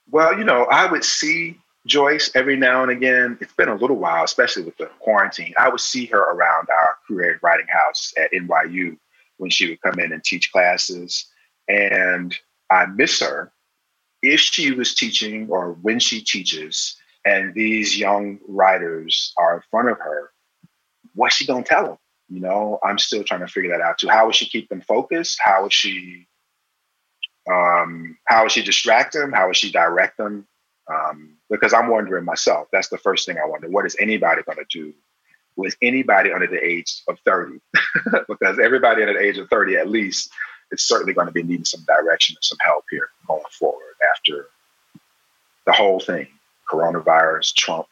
Well, you know, I would see Joyce every now and again. It's been a little while, especially with the quarantine. I would see her around our creative writing house at NYU when she would come in and teach classes. And I miss her if she was teaching or when she teaches and these young writers are in front of her what's she gonna tell them? You know, I'm still trying to figure that out too. How would she keep them focused? How would she um, how would she distract them? How would she direct them? Um, because I'm wondering myself. That's the first thing I wonder. What is anybody to do with anybody under the age of 30? because everybody under the age of 30, at least, is certainly going to be needing some direction and some help here going forward after the whole thing coronavirus, Trump,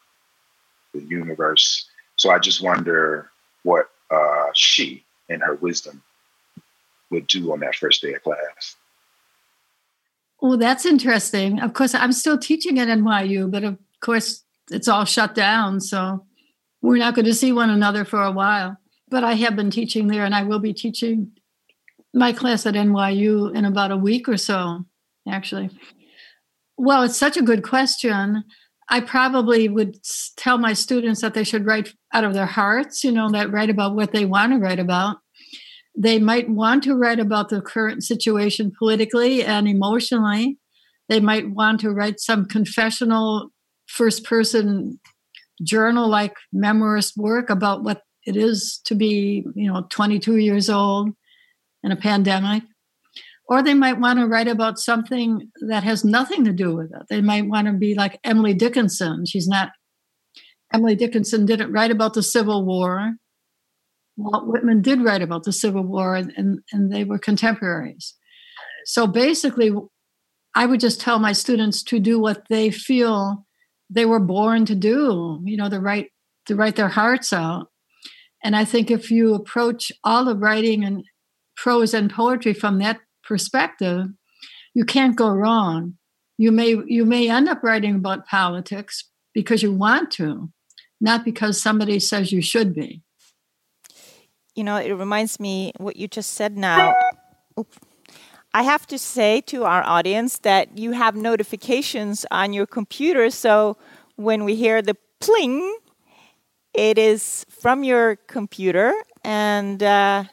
the universe. So I just wonder what uh, she, in her wisdom, would do on that first day of class. Well, that's interesting. Of course, I'm still teaching at NYU, but of course, it's all shut down. So we're not going to see one another for a while. But I have been teaching there, and I will be teaching my class at NYU in about a week or so, actually. Well, it's such a good question. I probably would tell my students that they should write out of their hearts, you know, that write about what they want to write about. They might want to write about the current situation politically and emotionally. They might want to write some confessional first person journal like memoirist work about what it is to be, you know, 22 years old in a pandemic or they might want to write about something that has nothing to do with it. They might want to be like Emily Dickinson. She's not, Emily Dickinson didn't write about the Civil War. Walt Whitman did write about the Civil War, and, and, and they were contemporaries. So basically, I would just tell my students to do what they feel they were born to do, you know, to write, to write their hearts out. And I think if you approach all of writing and prose and poetry from that perspective, you can't go wrong. You may you may end up writing about politics because you want to, not because somebody says you should be. You know, it reminds me what you just said now. I have to say to our audience that you have notifications on your computer, so when we hear the pling, it is from your computer, and uh,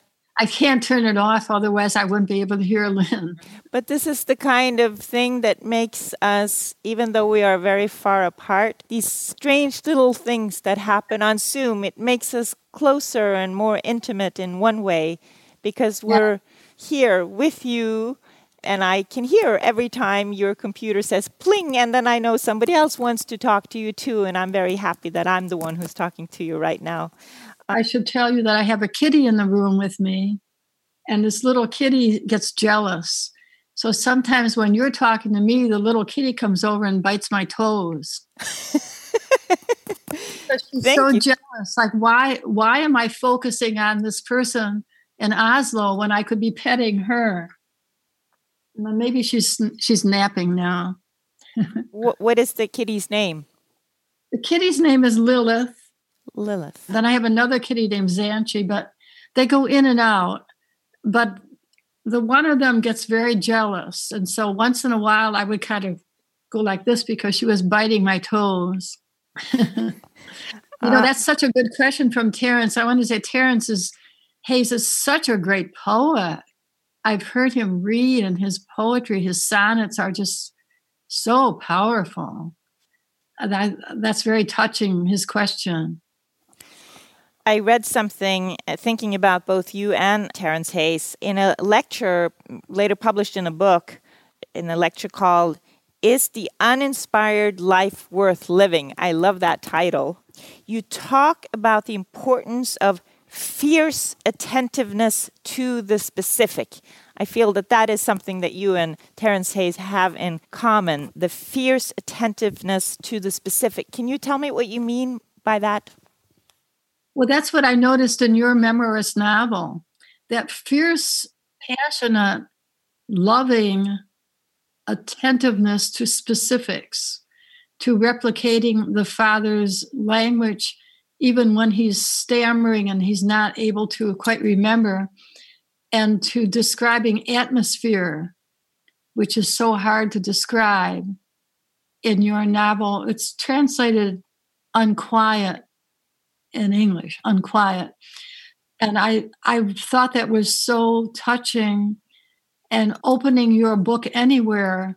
I can't turn it off, otherwise, I wouldn't be able to hear Linn. But this is the kind of thing that makes us, even though we are very far apart, these strange little things that happen on Zoom, it makes us closer and more intimate in one way because we're yeah. here with you And I can hear every time your computer says pling, and then I know somebody else wants to talk to you too. And I'm very happy that I'm the one who's talking to you right now. I should tell you that I have a kitty in the room with me, and this little kitty gets jealous. So sometimes when you're talking to me, the little kitty comes over and bites my toes. she's Thank so you. jealous. Like, why? Why am I focusing on this person in Oslo when I could be petting her? And maybe she's she's napping now. what, what is the kitty's name? The kitty's name is Lilith. Lilith. Then I have another kitty named Zanche, but they go in and out. But the one of them gets very jealous. And so once in a while, I would kind of go like this because she was biting my toes. you know, uh, that's such a good question from Terence. I want to say Terence is Hayes is such a great poet. I've heard him read, and his poetry, his sonnets are just so powerful. That, that's very touching, his question. I read something uh, thinking about both you and Terence Hayes in a lecture later published in a book, in a lecture called Is the Uninspired Life Worth Living? I love that title. You talk about the importance of fierce attentiveness to the specific. I feel that that is something that you and Terence Hayes have in common the fierce attentiveness to the specific. Can you tell me what you mean by that? Well, that's what I noticed in your memoirist novel that fierce, passionate, loving attentiveness to specifics, to replicating the father's language, even when he's stammering and he's not able to quite remember, and to describing atmosphere, which is so hard to describe in your novel. It's translated unquiet in English, unquiet. And I, I thought that was so touching. And opening your book anywhere,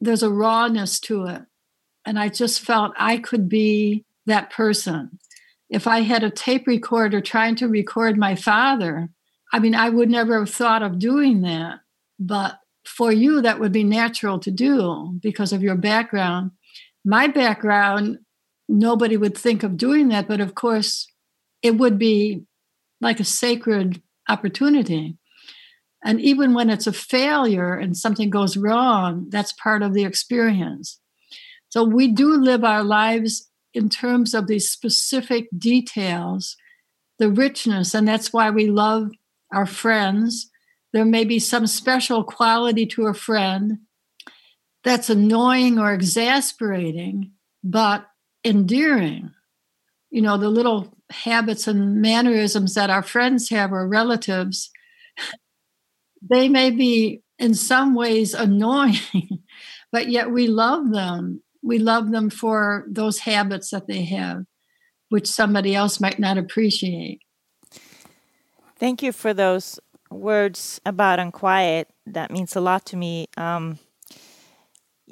there's a rawness to it. And I just felt I could be that person. If I had a tape recorder trying to record my father, I mean, I would never have thought of doing that. But for you, that would be natural to do because of your background. My background nobody would think of doing that. But of course, it would be like a sacred opportunity. And even when it's a failure and something goes wrong, that's part of the experience. So we do live our lives in terms of these specific details, the richness, and that's why we love our friends. There may be some special quality to a friend that's annoying or exasperating, but endearing. You know, the little habits and mannerisms that our friends have or relatives, they may be in some ways annoying, but yet we love them. We love them for those habits that they have, which somebody else might not appreciate. Thank you for those words about unquiet. That means a lot to me. Um,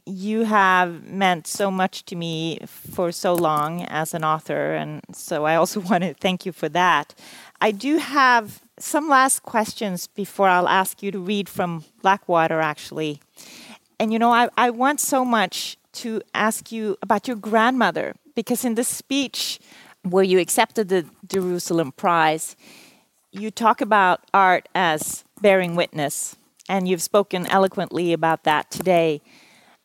you have meant so much to me for so long as an author, and so I also want to thank you for that. I do have some last questions before I'll ask you to read from Black Water, actually. And you know, I, I want so much to ask you about your grandmother, because in the speech where you accepted the Jerusalem Prize, you talk about art as bearing witness, and you've spoken eloquently about that today.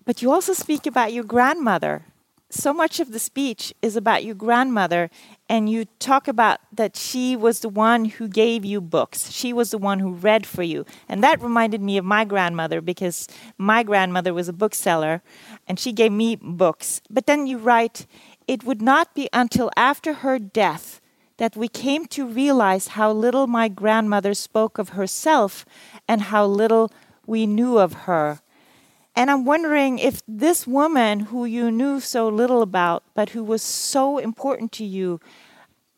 But you also speak about your grandmother. So much of the speech is about your grandmother, and you talk about that she was the one who gave you books. She was the one who read for you. And that reminded me of my grandmother because my grandmother was a bookseller and she gave me books. But then you write, it would not be until after her death that we came to realize how little my grandmother spoke of herself and how little we knew of her. And I'm wondering if this woman who you knew so little about, but who was so important to you,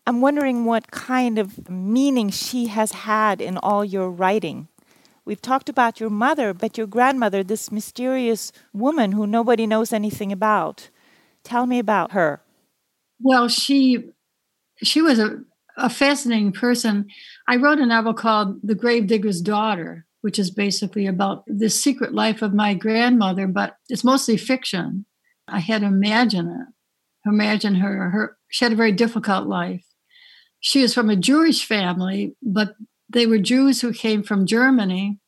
I'm wondering what kind of meaning she has had in all your writing. We've talked about your mother, but your grandmother, this mysterious woman who nobody knows anything about. Tell me about her. Well, she she was a, a fascinating person. I wrote a novel called The Gravedigger's Daughter, which is basically about the secret life of my grandmother, but it's mostly fiction. I had to imagine it, imagine her. Her she had a very difficult life. She is from a Jewish family, but they were Jews who came from Germany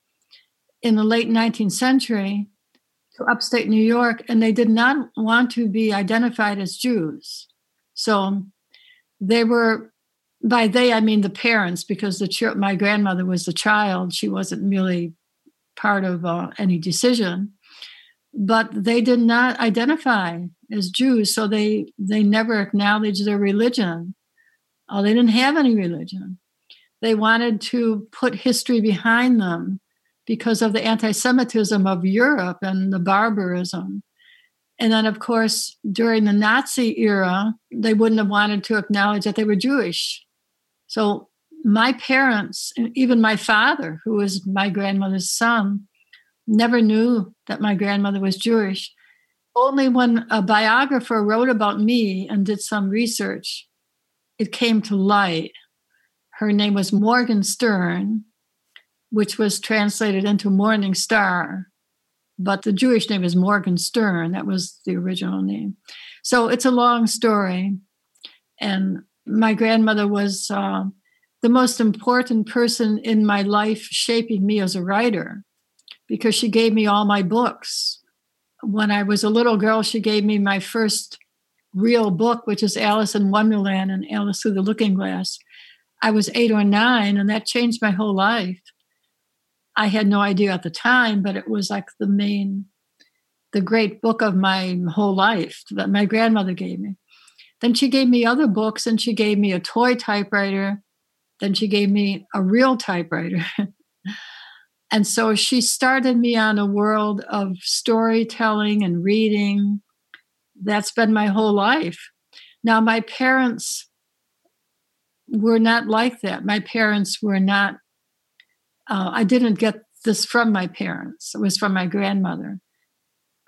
in the late 19th century to upstate New York, and they did not want to be identified as Jews. So they were, by they, I mean the parents, because the my grandmother was a child. She wasn't really part of uh, any decision. But they did not identify as Jews, so they they never acknowledged their religion. Oh, they didn't have any religion. They wanted to put history behind them because of the anti Semitism of Europe and the barbarism. And then, of course, during the Nazi era, they wouldn't have wanted to acknowledge that they were Jewish. So, my parents, even my father, who was my grandmother's son, never knew that my grandmother was Jewish. Only when a biographer wrote about me and did some research, it came to light. Her name was Morgenstern, which was translated into Morning Star. But the Jewish name is Morgenstern. That was the original name. So it's a long story. And my grandmother was uh, the most important person in my life, shaping me as a writer, because she gave me all my books. When I was a little girl, she gave me my first real book, which is Alice in Wonderland and Alice Through the Looking Glass. I was eight or nine, and that changed my whole life. I had no idea at the time, but it was like the main, the great book of my whole life that my grandmother gave me. Then she gave me other books and she gave me a toy typewriter. Then she gave me a real typewriter. and so she started me on a world of storytelling and reading. That's been my whole life. Now, my parents were not like that. My parents were not uh, I didn't get this from my parents, it was from my grandmother.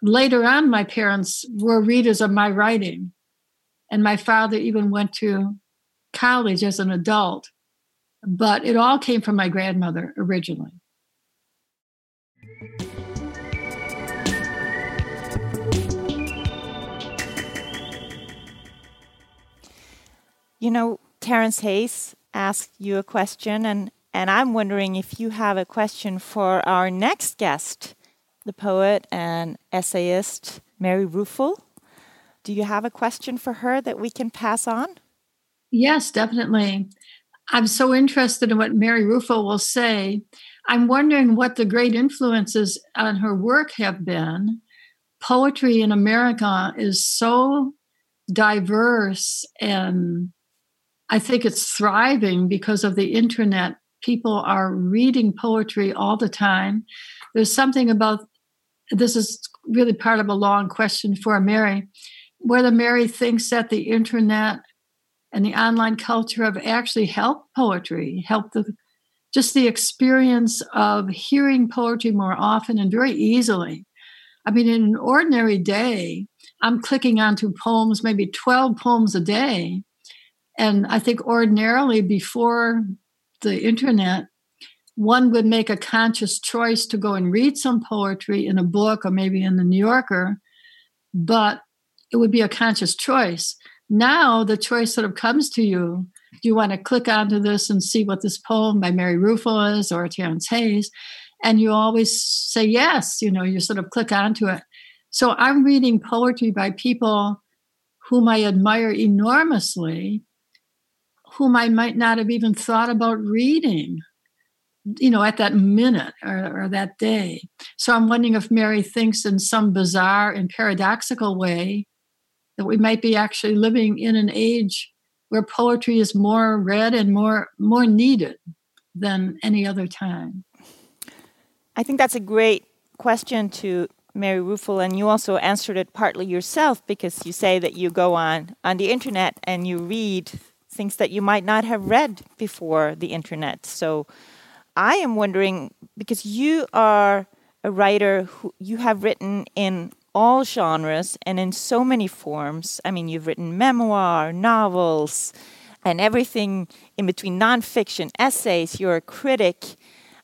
Later on, my parents were readers of my writing. And my father even went to college as an adult. But it all came from my grandmother originally. You know, Terence Hayes asked you a question, and and I'm wondering if you have a question for our next guest, the poet and essayist Mary Ruefle. Do you have a question for her that we can pass on? Yes, definitely. I'm so interested in what Mary Ruefle will say. I'm wondering what the great influences on her work have been. Poetry in America is so diverse and I think it's thriving because of the internet people are reading poetry all the time. There's something about this is really part of a long question for Mary, whether Mary thinks that the internet and the online culture have actually helped poetry, helped the just the experience of hearing poetry more often and very easily. I mean, in an ordinary day, I'm clicking onto poems, maybe 12 poems a day. And I think ordinarily before the internet, one would make a conscious choice to go and read some poetry in a book or maybe in the New Yorker, but it would be a conscious choice. Now, the choice sort of comes to you. Do you want to click onto this and see what this poem by Mary Ruefle is or Terence Hayes? And you always say yes, you know, you sort of click onto it. So I'm reading poetry by people whom I admire enormously whom I might not have even thought about reading, you know, at that minute or, or, that day. So I'm wondering if Mary thinks in some bizarre and paradoxical way that we might be actually living in an age where poetry is more read and more more needed than any other time. I think that's a great question to Mary Ruefle, and you also answered it partly yourself because you say that you go on on the internet and you read things that you might not have read before the internet. So I am wondering because you are a writer who you have written in all genres and in so many forms. I mean, you've written memoir, novels, and everything in between nonfiction, essays, you're a critic.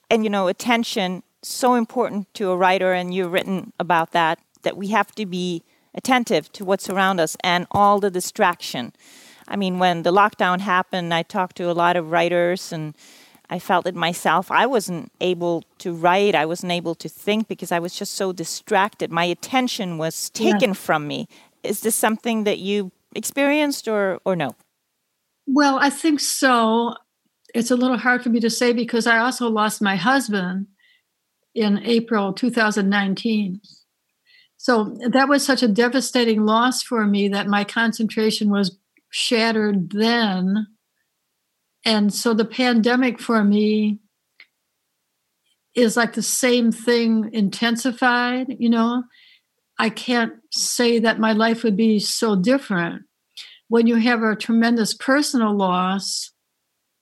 And, you know, attention, so important to a writer, and you've written about that, that we have to be attentive to what's around us and all the distraction. I mean, when the lockdown happened, I talked to a lot of writers and I felt it myself. I wasn't able to write, I wasn't able to think because I was just so distracted. My attention was taken yeah. from me. Is this something that you experienced or, or no? Well, I think so. It's a little hard for me to say because I also lost my husband in April 2019. So that was such a devastating loss for me that my concentration was shattered then. And so the pandemic for me is like the same thing intensified, you know. I can't say that my life would be so different. When you have a tremendous personal loss,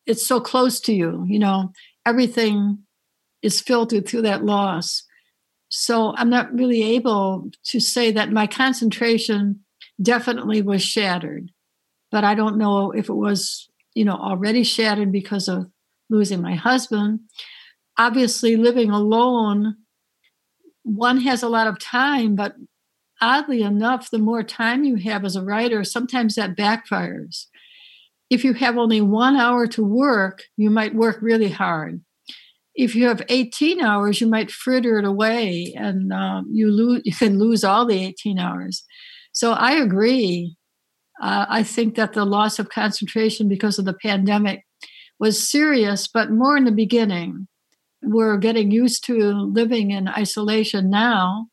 it's so close to you, you know, everything is filtered through that loss. So I'm not really able to say that my concentration definitely was shattered but I don't know if it was, you know, already shattered because of losing my husband. Obviously, living alone, one has a lot of time, but oddly enough, the more time you have as a writer, sometimes that backfires. If you have only one hour to work, you might work really hard. If you have 18 hours, you might fritter it away and um, you lose. You can lose all the 18 hours. So I agree uh, I think that the loss of concentration because of the pandemic was serious, but more in the beginning. We're getting used to living in isolation now.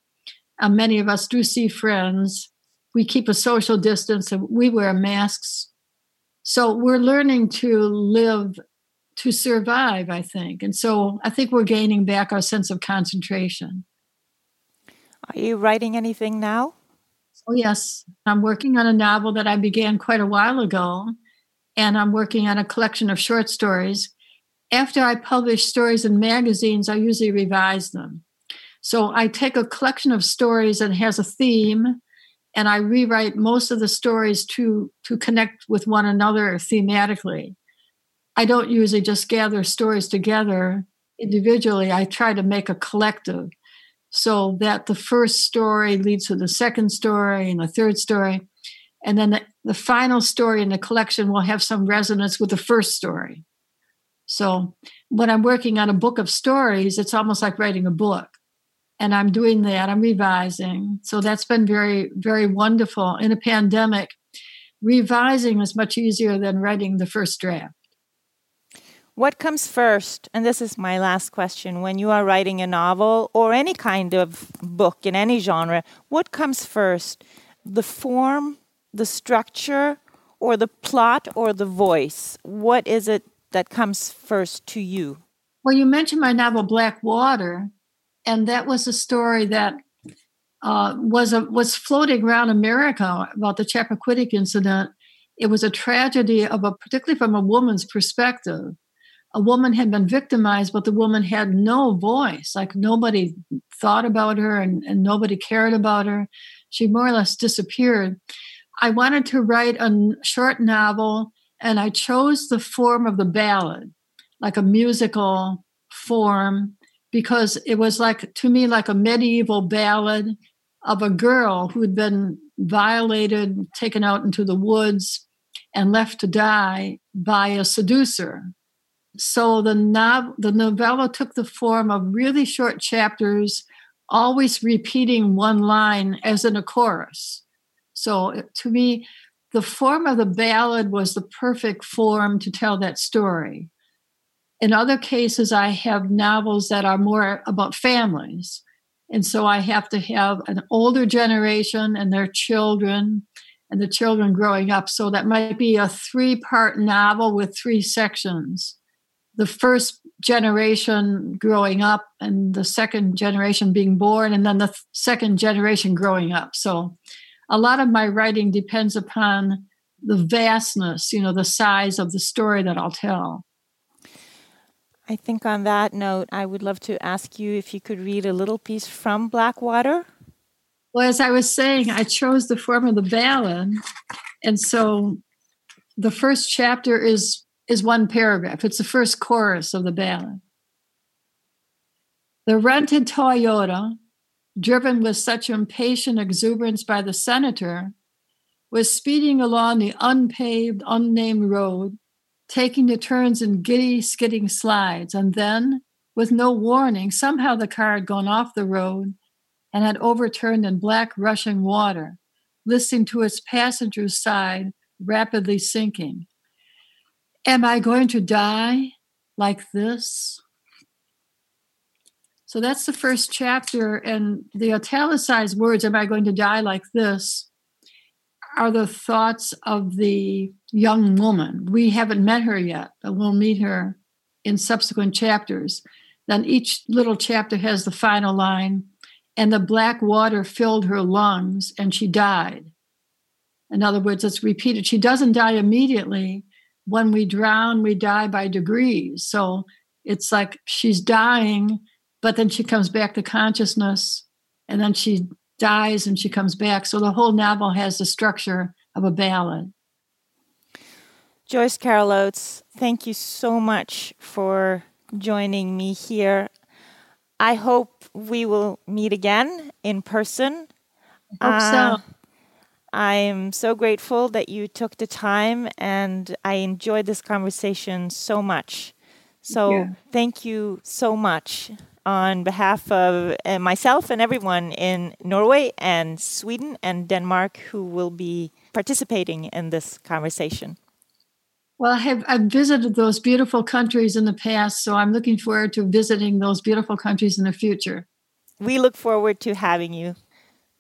Uh, many of us do see friends. We keep a social distance and we wear masks. So we're learning to live to survive, I think. And so I think we're gaining back our sense of concentration. Are you writing anything now? Oh, yes. I'm working on a novel that I began quite a while ago, and I'm working on a collection of short stories. After I publish stories in magazines, I usually revise them. So I take a collection of stories that has a theme, and I rewrite most of the stories to, to connect with one another thematically. I don't usually just gather stories together individually, I try to make a collective so that the first story leads to the second story and the third story. And then the, the final story in the collection will have some resonance with the first story. So when I'm working on a book of stories, it's almost like writing a book. And I'm doing that, I'm revising. So that's been very, very wonderful. In a pandemic, revising is much easier than writing the first draft. What comes first? And this is my last question. When you are writing a novel or any kind of book in any genre, what comes first? The form, the structure, or the plot, or the voice? What is it that comes first to you? Well, you mentioned my novel Black Water, and that was a story that uh, was a, was floating around America about the Chappaquiddick incident. It was a tragedy of a particularly from a woman's perspective a woman had been victimized, but the woman had no voice. Like nobody thought about her and, and nobody cared about her. She more or less disappeared. I wanted to write a short novel, and I chose the form of the ballad, like a musical form, because it was like, to me, like a medieval ballad of a girl who'd been violated, taken out into the woods, and left to die by a seducer so the nov- the novella took the form of really short chapters, always repeating one line as in a chorus. So to me, the form of the ballad was the perfect form to tell that story. In other cases, I have novels that are more about families. And so I have to have an older generation and their children and the children growing up. So that might be a three part novel with three sections the first generation growing up and the second generation being born and then the th- second generation growing up. So a lot of my writing depends upon the vastness you know the size of the story that i'll tell. I think on that note i would love to ask you if you could read a little piece from Black Water. Well as i was saying i chose the form of the ballad. And so the first chapter is is one paragraph. It's the first chorus of the ballad. The rented Toyota, driven with such impatient exuberance by the senator, was speeding along the unpaved, unnamed road, taking the turns in giddy, skidding slides. And then, with no warning, somehow the car had gone off the road and had overturned in black, rushing water, listing to its passenger's side, rapidly sinking. Am I going to die like this? So that's the first chapter. And the italicized words, Am I going to die like this? are the thoughts of the young woman. We haven't met her yet, but we'll meet her in subsequent chapters. Then each little chapter has the final line and the black water filled her lungs and she died. In other words, it's repeated. She doesn't die immediately. When we drown, we die by degrees. So it's like she's dying but then she comes back to consciousness and then she dies and she comes back. So the whole novel has the structure of a ballad. Joyce Carol Oates, thank you so much for joining me here. I hope we will meet again in person. I hope uh, so. I am so grateful that you took the time and I enjoyed this conversation so much. So, yeah. thank you so much on behalf of uh, myself and everyone in Norway and Sweden and Denmark who will be participating in this conversation. Well, I have I've visited those beautiful countries in the past, so I'm looking forward to visiting those beautiful countries in the future. We look forward to having you.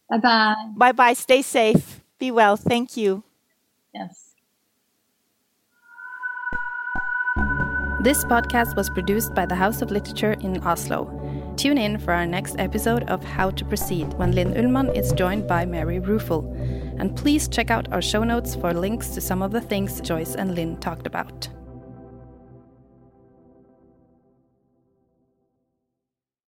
Bye bye. Bye bye. Stay safe. Be well. Thank you. Yes. This podcast was produced by the House of Literature in Oslo. Tune in for our next episode of How to Proceed when Linn Ullmann is joined by Mary Ruefle. And please check out our show notes for links to some of the things Joyce and Linn talked about.